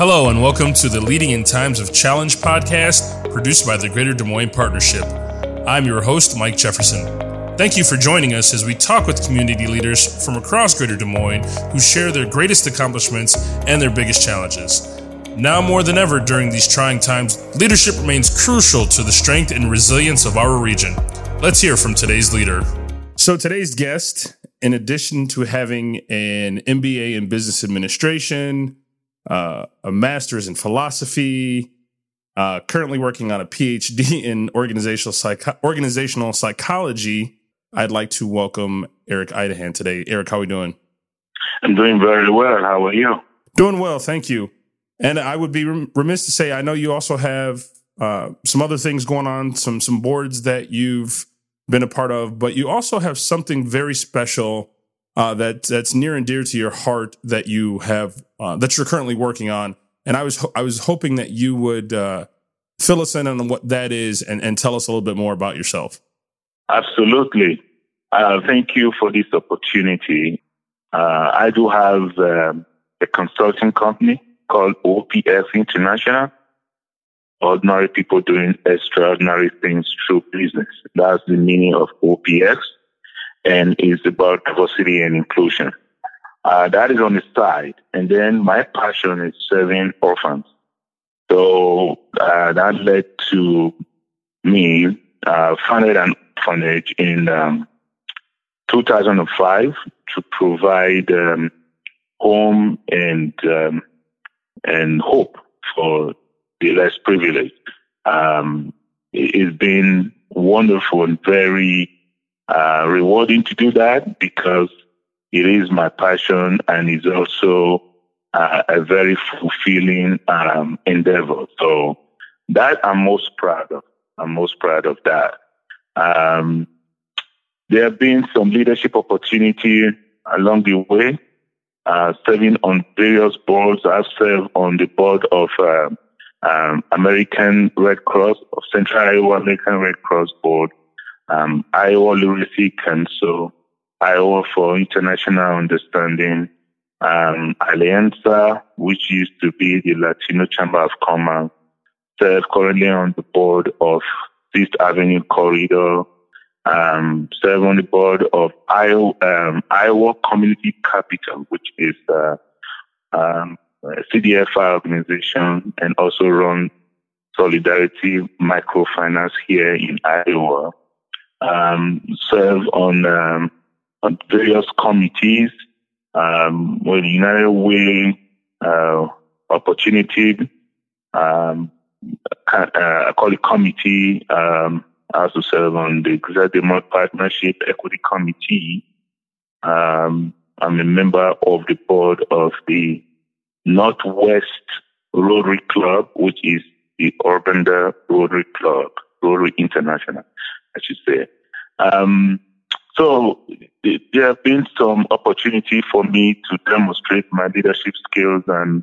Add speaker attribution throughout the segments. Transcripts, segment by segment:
Speaker 1: Hello, and welcome to the Leading in Times of Challenge podcast, produced by the Greater Des Moines Partnership. I'm your host, Mike Jefferson. Thank you for joining us as we talk with community leaders from across Greater Des Moines who share their greatest accomplishments and their biggest challenges. Now more than ever during these trying times, leadership remains crucial to the strength and resilience of our region. Let's hear from today's leader. So, today's guest, in addition to having an MBA in business administration, uh, a master's in philosophy, uh, currently working on a PhD in organizational psych- organizational psychology. I'd like to welcome Eric Idahan today. Eric, how are we doing?
Speaker 2: I'm doing very well. How are you?
Speaker 1: Doing well, thank you. And I would be remiss to say I know you also have uh, some other things going on, some some boards that you've been a part of, but you also have something very special uh, that that's near and dear to your heart that you have uh, that you're currently working on. And I was ho- I was hoping that you would uh, fill us in on what that is and, and tell us a little bit more about yourself.
Speaker 2: Absolutely. Uh, thank you for this opportunity. Uh, I do have um, a consulting company called OPS International. Ordinary people doing extraordinary things through business. That's the meaning of OPS and is about diversity and inclusion. Uh, that is on the side. And then my passion is serving orphans. So uh, that led to me uh, founded an orphanage in um, 2005 to provide um, home and um, and hope for the less privileged. Um, it's been wonderful and very uh, rewarding to do that because it is my passion and it's also uh, a very fulfilling um, endeavor. So that I'm most proud of. I'm most proud of that. Um, there have been some leadership opportunity along the way, uh, serving on various boards. I've served on the board of uh, um, American Red Cross, of Central Iowa American Red Cross Board, um, Iowa Literacy Council, Iowa for International Understanding, um, Alianza, which used to be the Latino Chamber of Commerce, serve currently on the board of Fifth Avenue Corridor, um, serve on the board of Iowa, um, Iowa Community Capital, which is uh, um, a CDFI organization, and also run Solidarity Microfinance here in Iowa um, serve on, um, on various committees, um, with United Way, uh, opportunity, um, uh, I call it committee, um, I also serve on the Executive Partnership Equity Committee. Um, I'm a member of the board of the Northwest Rotary Club, which is the Urbandale Rotary Club, Rotary International. I should say. Um, so there have been some opportunity for me to demonstrate my leadership skills and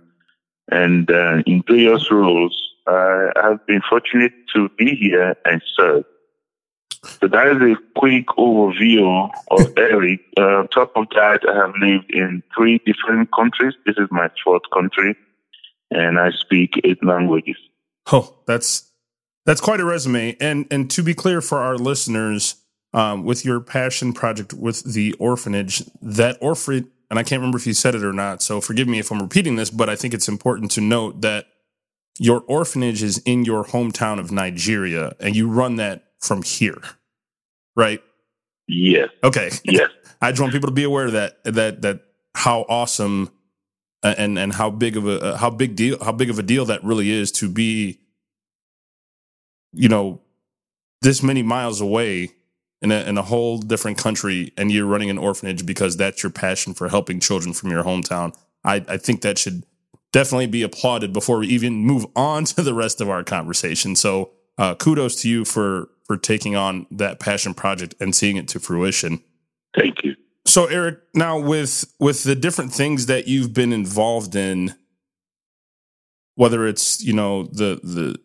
Speaker 2: and uh, in various roles. I have been fortunate to be here and serve. So that is a quick overview of Eric. Uh, on top of that, I have lived in three different countries. This is my fourth country, and I speak eight languages.
Speaker 1: Oh, that's that's quite a resume. And and to be clear for our listeners, um, with your passion project with the orphanage, that orphan and I can't remember if you said it or not, so forgive me if I'm repeating this, but I think it's important to note that your orphanage is in your hometown of Nigeria and you run that from here. Right?
Speaker 2: Yes.
Speaker 1: Okay.
Speaker 2: Yes.
Speaker 1: I just want people to be aware that that that how awesome and and how big of a how big deal how big of a deal that really is to be you know, this many miles away in a, in a whole different country and you're running an orphanage because that's your passion for helping children from your hometown. I, I think that should definitely be applauded before we even move on to the rest of our conversation. So uh, kudos to you for for taking on that passion project and seeing it to fruition.
Speaker 2: Thank you.
Speaker 1: So Eric, now with with the different things that you've been involved in, whether it's you know the the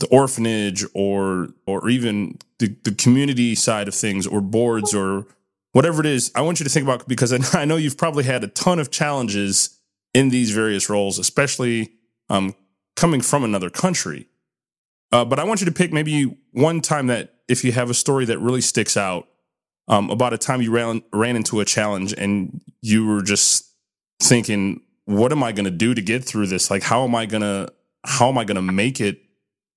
Speaker 1: the orphanage or or even the, the community side of things or boards or whatever it is i want you to think about because I, know you've probably had a ton of challenges in these various roles, especially um, coming from another country. Uh, but I want you to pick maybe one time that if you have a story that really sticks out um, about a time you ran ran into a challenge and you were just thinking, "What am I going to do to get through this? Like, how am I gonna how am I gonna make it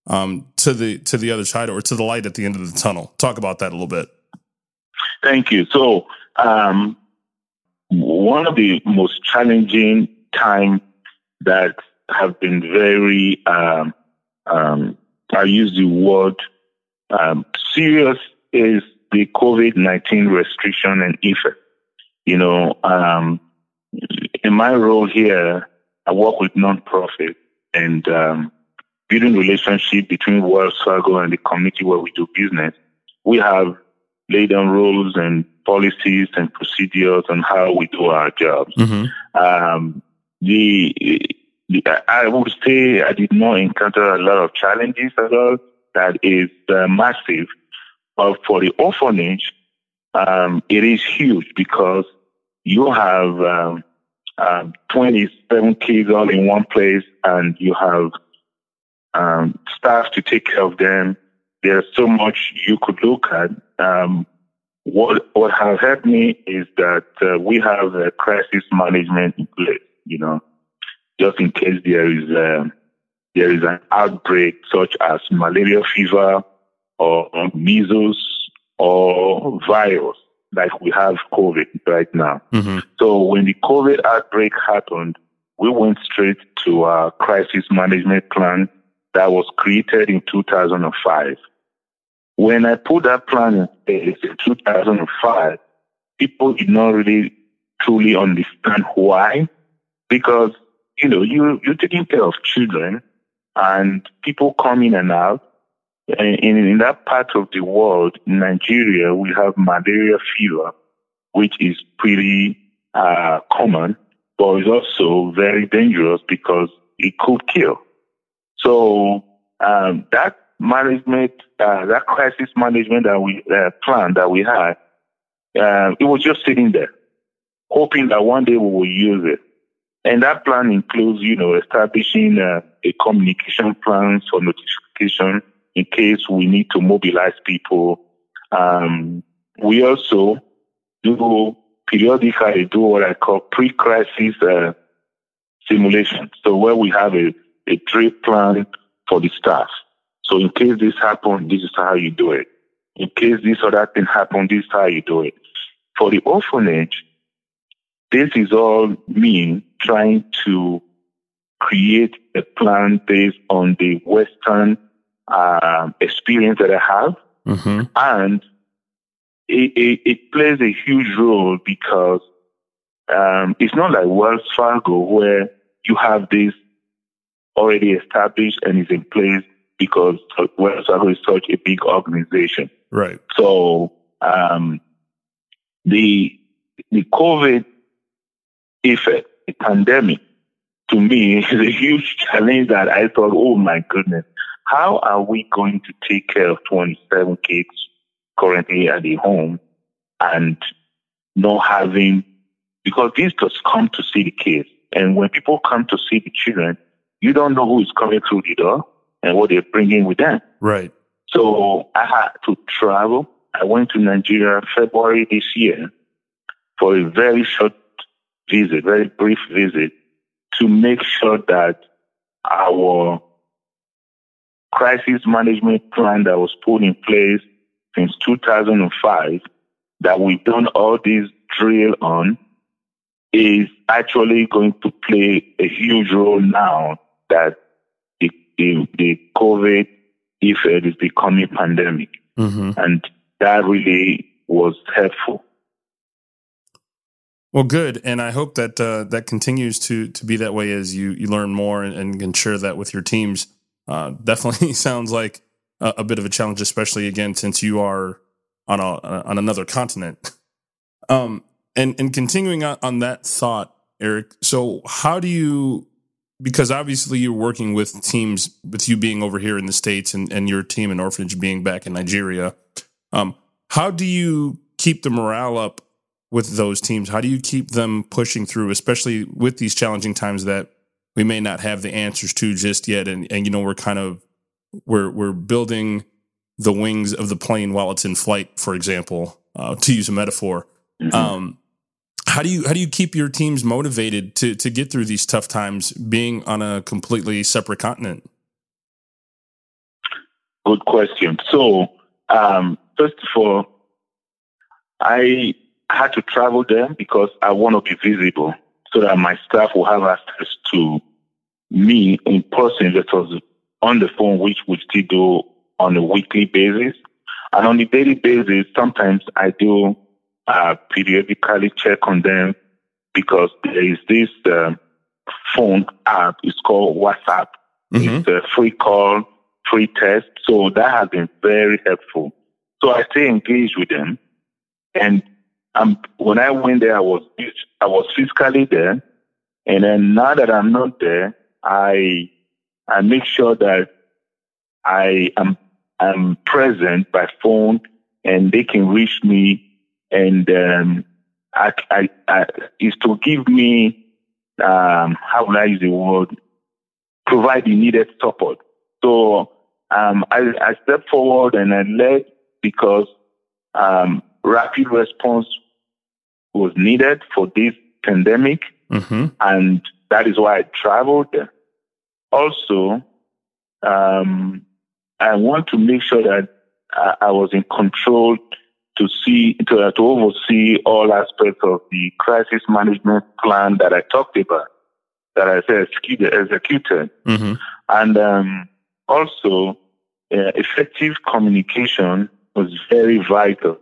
Speaker 1: um, to the to the other side or to the light at the end of the tunnel?" Talk about that a little bit.
Speaker 2: Thank you. So, um, one of the most challenging times that have been very um, um, I use the word um, serious is the COVID 19 restriction and effect. You know, um, in my role here, I work with nonprofit and um, building relationship between Wells Fargo and the community where we do business. We have laid down rules and policies and procedures on how we do our jobs. Mm-hmm. Um, the I would say I did not encounter a lot of challenges at all. That is uh, massive. But for the orphanage, um, it is huge because you have um, um, 27 kids all in one place and you have um, staff to take care of them. There's so much you could look at. Um, what what has helped me is that uh, we have a crisis management in place. You know, just in case there is a, um, there is an outbreak such as malaria fever or measles or virus like we have COVID right now. Mm-hmm. So when the COVID outbreak happened, we went straight to our crisis management plan that was created in 2005. When I put that plan in place in 2005, people did not really truly understand why, because you know, you, you're taking care of children and people come in and out. In, in that part of the world, Nigeria, we have malaria fever, which is pretty uh, common, but it's also very dangerous because it could kill. So um, that management, uh, that crisis management that we uh, plan that we had, uh, it was just sitting there, hoping that one day we will use it. And that plan includes, you know, establishing uh, a communication plan for notification in case we need to mobilize people. Um, we also do periodically do what I call pre-crisis uh, simulation. So where we have a, a drill plan for the staff. So in case this happens, this is how you do it. In case this or that thing happens, this is how you do it. For the orphanage, this is all me trying to create a plan based on the Western uh, experience that I have. Mm-hmm. And it, it, it, plays a huge role because um, it's not like Wells Fargo where you have this already established and is in place because Wells Fargo is such a big organization.
Speaker 1: Right.
Speaker 2: So um, the the COVID effect, a pandemic, to me is a huge challenge that I thought, oh my goodness, how are we going to take care of 27 kids currently at the home and not having, because these just come to see the kids. And when people come to see the children, you don't know who is coming through the door and what they're bringing with them.
Speaker 1: Right.
Speaker 2: So I had to travel. I went to Nigeria February this year for a very short visit, very brief visit, to make sure that our crisis management plan that was put in place since 2005, that we've done all this drill on, is actually going to play a huge role now that the, the, the COVID effect is becoming pandemic. Mm-hmm. And that really was helpful.
Speaker 1: Well, good, and I hope that uh, that continues to to be that way as you you learn more and, and can share that with your teams. Uh, definitely sounds like a, a, bit of a challenge, especially again since you are on a on another continent. Um, and and continuing on, on that thought, Eric. So, how do you? Because obviously you're working with teams, with you being over here in the states and, and your team and orphanage being back in Nigeria. Um, how do you keep the morale up with those teams? How do you keep them pushing through, especially with these challenging times that we may not have the answers to just yet? And and you know, we're kind of we're we're building the wings of the plane while it's in flight, for example, uh, to use a metaphor. Mm-hmm. Um, how do you how do you keep your teams motivated to to get through these tough times, being on a completely separate continent?
Speaker 2: Good question. So, um, first of all, I had to travel there because I want to be visible so that my staff will have access to me in person that was on the phone, which we still do on a weekly basis. And on a daily basis, sometimes I do uh, periodically check on them because there is this uh, phone app. It's called WhatsApp. Mm-hmm. It's a free call, free test. So that has been very helpful. So I stay engaged with them. And um, when I went there, I was I was physically there, and then now that I'm not there, I I make sure that I am am present by phone, and they can reach me, and um, I, I, I is to give me um, how will I use the word provide the needed support. So um, I, I stepped forward and I led because um, rapid response was needed for this pandemic. Mm-hmm. And that is why I traveled. Also, um, I want to make sure that I, I was in control to see, to, uh, to oversee all aspects of the crisis management plan that I talked about, that I said executed. Mm-hmm. And um, also, uh, effective communication was very vital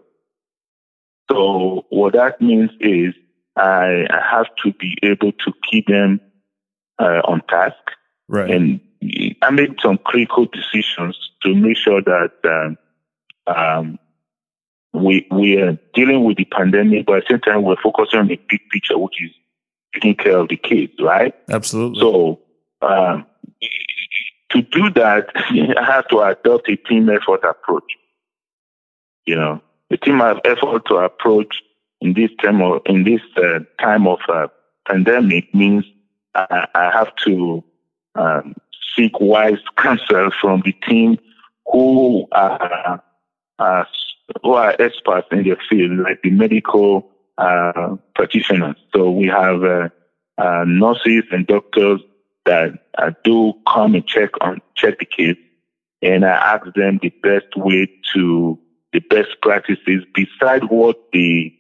Speaker 2: so what that means is I, have to be able to keep them uh, on task.
Speaker 1: Right.
Speaker 2: And I made some critical decisions to make sure that um, um, we we are dealing with the pandemic, but at the same time we're focusing on the big picture, which is taking care of the kids, right?
Speaker 1: Absolutely.
Speaker 2: So um, to do that, I have to adopt a team effort approach. You know, the team effort to approach in this time of in this uh, time of uh, pandemic means I, I have to um, seek wise counsel from the team who are uh, who are experts in their field, like the medical uh, practitioners. So we have uh, uh, nurses and doctors that do come and check on check the kids, and I ask them the best way to the best practices beside what the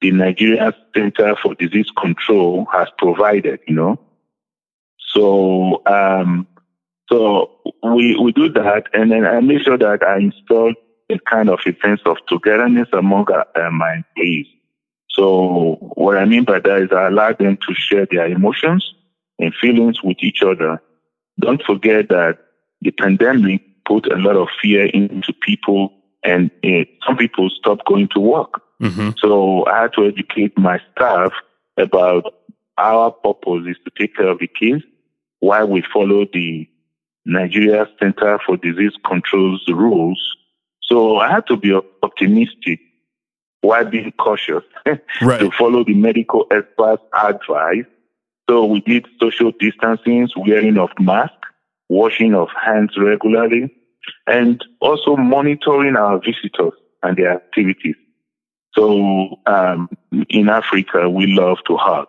Speaker 2: the Nigeria Center for Disease Control has provided, you know. So um, so we we do that, and then I make sure that I install a kind of a sense of togetherness among uh, my employees. So what I mean by that is I allow them to share their emotions and feelings with each other. Don't forget that the pandemic put a lot of fear into people and it, some people stopped going to work. Mm-hmm. So I had to educate my staff about our purpose is to take care of the kids while we follow the Nigeria Center for Disease Control's rules. So I had to be optimistic while being cautious right. to follow the medical experts' advice. So we did social distancing, wearing of masks, washing of hands regularly, and also monitoring our visitors and their activities. So um, in Africa, we love to hug.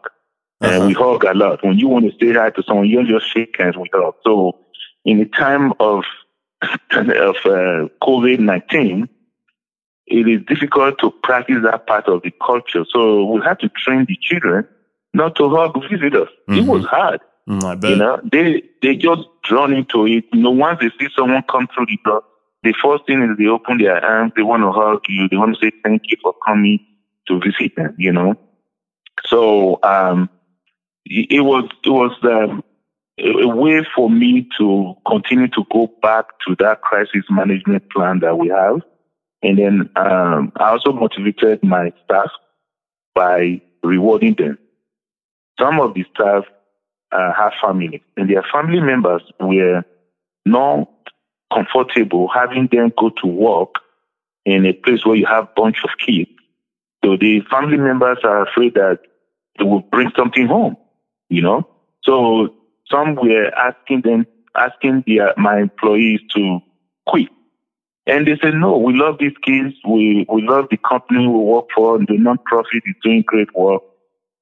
Speaker 2: Uh-huh. And we hug a lot. When you want to say hi to someone, you don't just shake hands with hug. So in the time of of uh, COVID nineteen, it is difficult to practice that part of the culture. So we had to train the children not to hug visitors. Mm-hmm. It was hard.
Speaker 1: Mm, I bet.
Speaker 2: You know, they they just drawn into it. You know, once they see someone come through the door, the first thing is they open their arms, they want to hug you, they want to say thank you for coming to visit them. You know, so um, it, it was it was um, a way for me to continue to go back to that crisis management plan that we have. And then um, I also motivated my staff by rewarding them. Some of the staff uh, have family, and their family members were not comfortable having them go to work in a place where you have a bunch of kids So the family members are afraid that they will bring something home, you know. So some were asking them, asking their, my employees to quit. And they said, no, we love these kids. We, we love the company we work for. The nonprofit is doing great work.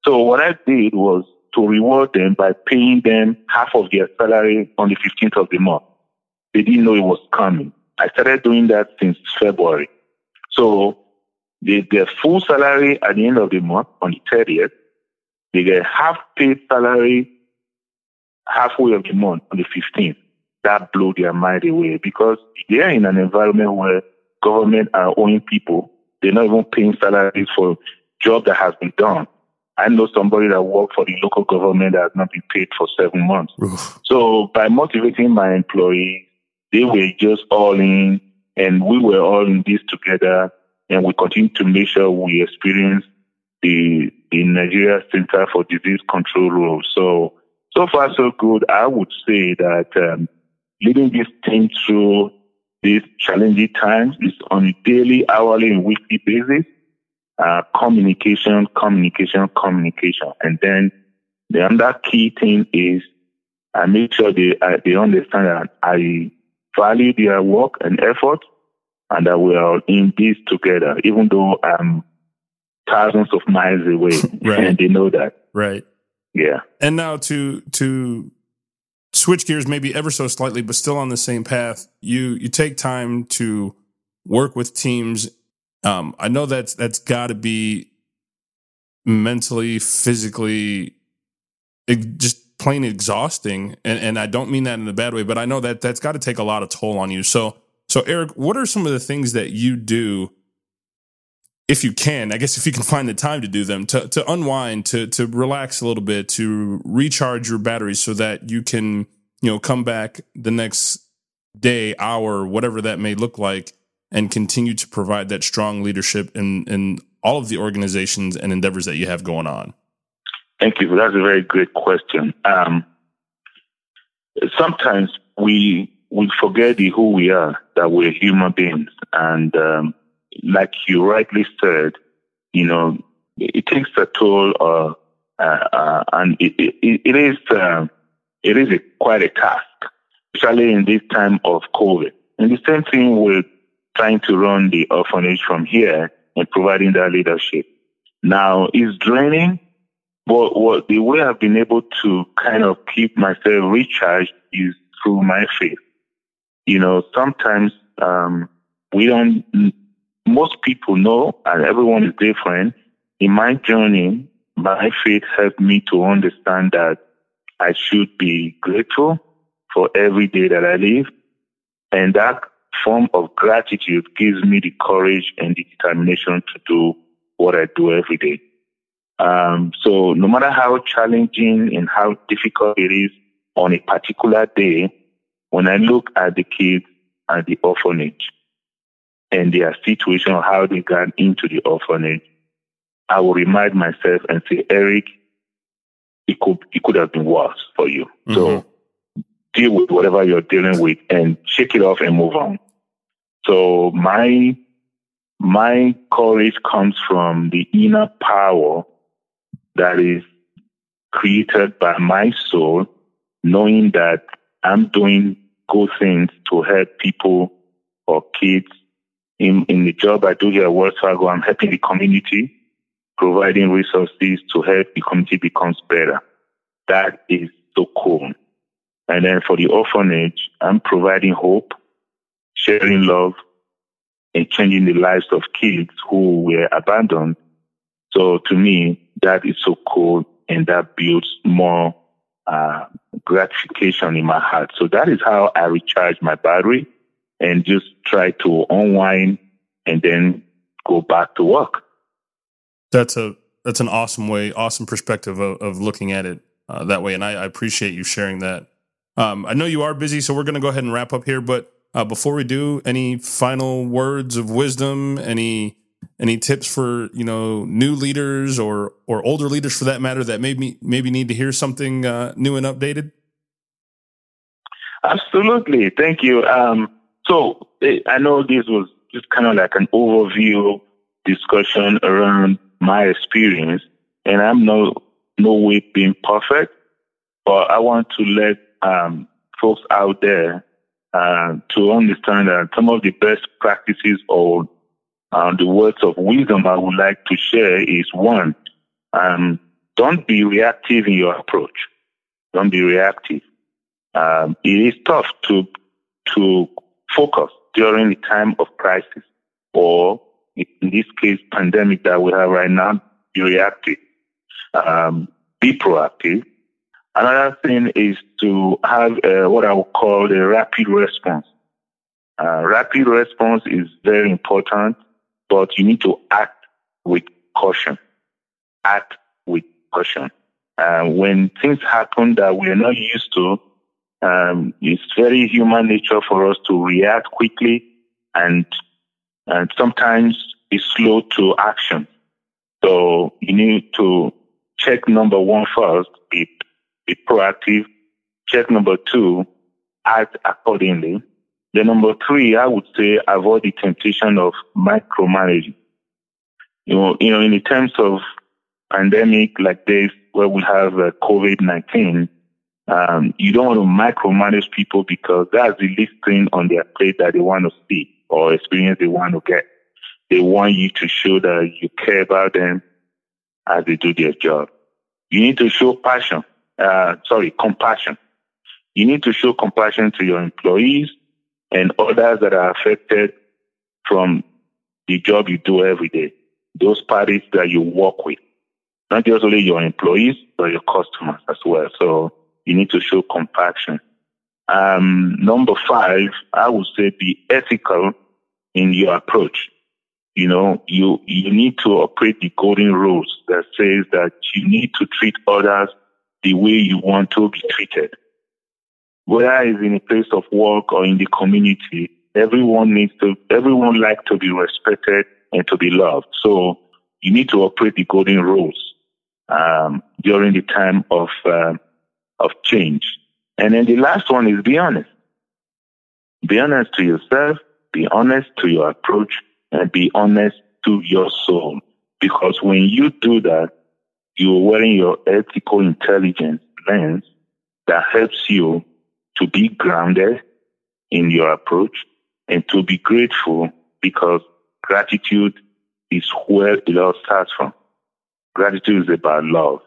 Speaker 2: So what I did was to reward them by paying them half of their salary on the 15th of the month. They didn't know it was coming. I started doing that since February. So they, their full salary at the end of the month on the 30th, they get half paid salary halfway of the month on the 15th. That blew their mind away because they are in an environment where government are owing people. They're not even paying salaries for job that has been done. I know somebody that worked for the local government that has not been paid for seven months. Oof. So by motivating my employees, they were just all in and we were all in this together and we continue to make sure we experience the, the Nigeria Center for Disease Control role. So, so far so good. I would say that um, leading this team through these challenging times is on a daily, hourly, and weekly basis. Uh, communication, communication, communication. And then the other key thing is I make sure they, uh, they understand that I value their work and effort and that we are in this together, even though I'm thousands of miles away right. and they know that.
Speaker 1: Right.
Speaker 2: Yeah.
Speaker 1: And now to, to switch gears maybe ever so slightly, but still on the same path, you, you take time to work with teams um, I know that's that's got to be mentally, physically, just plain exhausting, and and I don't mean that in a bad way, but I know that that's got to take a lot of toll on you. So so Eric, what are some of the things that you do? If you can, I guess if you can find the time to do them, to to unwind, to to relax a little bit, to recharge your batteries so that you can, you know, come back the next day, hour, whatever that may look like, and continue to provide that strong leadership in, in all of the organizations and endeavors that you have going on?
Speaker 2: Thank you. That's a very good question. Um, sometimes we we forget who we are, that we're human beings, and um, like you rightly said, you know, it takes a toll, uh, uh, uh, and it, it, it is uh, it is a, quite a task, especially in this time of COVID. And the same thing with trying to run the orphanage from here and providing that leadership. Now it's draining, but what the way I've been able to kind of keep myself recharged is through my faith. You know, sometimes um, we don't. Most people know, and everyone is different. In my journey, my faith helped me to understand that I should be grateful for every day that I live, and that form of gratitude gives me the courage and the determination to do what I do every day. Um, so no matter how challenging and how difficult it is on a particular day, when I look at the kids at the orphanage and their situation or how they got into the orphanage, I will remind myself and say, Eric, it could it could have been worse for you. Mm-hmm. So deal with whatever you're dealing with and shake it off and move on. So my my courage comes from the inner power that is created by my soul, knowing that I'm doing good things to help people or kids. In, in the job I do here at Wells Fargo, I'm helping the community, providing resources to help the community becomes better. That is so cool. And then for the orphanage, I'm providing hope sharing love, and changing the lives of kids who were abandoned. So to me, that is so cool and that builds more uh, gratification in my heart. So that is how I recharge my battery and just try to unwind and then go back to work.
Speaker 1: That's a that's an awesome way, awesome perspective of, of looking at it uh, that way, and I, I, appreciate you sharing that. Um, I know you are busy, so we're going to go ahead and wrap up here. But uh, before we do, any final words of wisdom? Any any tips for you know new leaders or or older leaders for that matter that maybe maybe need to hear something uh, new and updated?
Speaker 2: Absolutely, thank you. Um, so eh, I know this was just kind of like an overview discussion around my experience, and I'm no no way being perfect, but I want to let um, folks out there uh, to understand that some of the best practices or uh, the words of wisdom I would like to share is one, um, don't be reactive in your approach. Don't be reactive. Um, it is tough to to focus during the time of crisis, or in this case, pandemic that we have right now. Be reactive. Um, be proactive. Another thing is to have what I would call a rapid response. Uh, rapid response is very important, but you need to act with caution. Act with caution. Uh, when things happen that we're not used to, um, it's very human nature for us to react quickly and and sometimes be slow to action. So you need to check number one first, be be proactive. Check number two, act accordingly. The number three, I would say avoid the temptation of micromanaging. You know, you know, in the terms of pandemic like this, where we have uh, COVID-19, um, you don't want to micromanage people because that's the least thing on their plate that they want to see or experience they want to get. They want you to show that you care about them as they do their job. You need to show passion uh, sorry, compassion. You need to show compassion to your employees and others that are affected from the job you do every day. Those parties that you work with, not just only your employees, but your customers as well. So you need to show compassion. Um, number five, I would say be ethical in your approach. You know, you, you need to operate the golden rules that says that you need to treat others the way you want to be treated. Whether it's in a place of work or in the community, everyone needs to, everyone likes to be respected and to be loved. So you need to operate the golden rules um, during the time of uh, of change. And then the last one is be honest. Be honest to yourself. Be honest to your approach, and be honest to your soul. Because when you do that, you're wearing your ethical intelligence lens that helps you to be grounded in your approach and to be grateful because gratitude is where it all starts from. Gratitude is about love.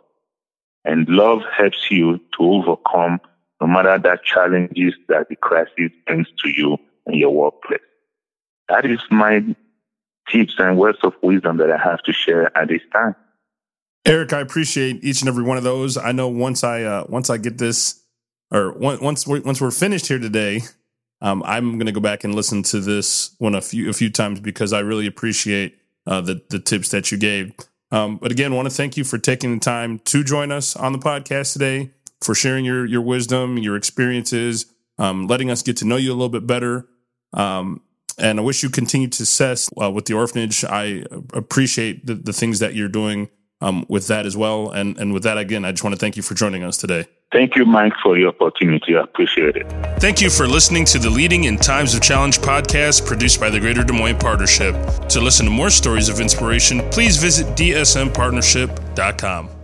Speaker 2: And love helps you to overcome no matter the challenges that the crisis brings to you in your workplace. That is my tips and words of wisdom that I have to share at this time.
Speaker 1: Eric, I appreciate each and every one of those. I know once I uh, once I get this, or once we're, once we're finished here today, um, I'm going to go back and listen to this one a few a few times because I really appreciate uh, the the tips that you gave. Um, but again, want to thank you for taking the time to join us on the podcast today, for sharing your your wisdom, your experiences, um, letting us get to know you a little bit better. Um, and I wish you continued success uh, with the orphanage. I appreciate the, the things that you're doing um, with that as well. And, and with that, again, I just want to thank you for joining us today.
Speaker 2: Thank you, Mike, for the opportunity. I appreciate it.
Speaker 1: Thank you for listening to the Leading in Times of Challenge podcast produced by the Greater Des Moines Partnership. To listen to more stories of inspiration, please visit dsmpartnership.com.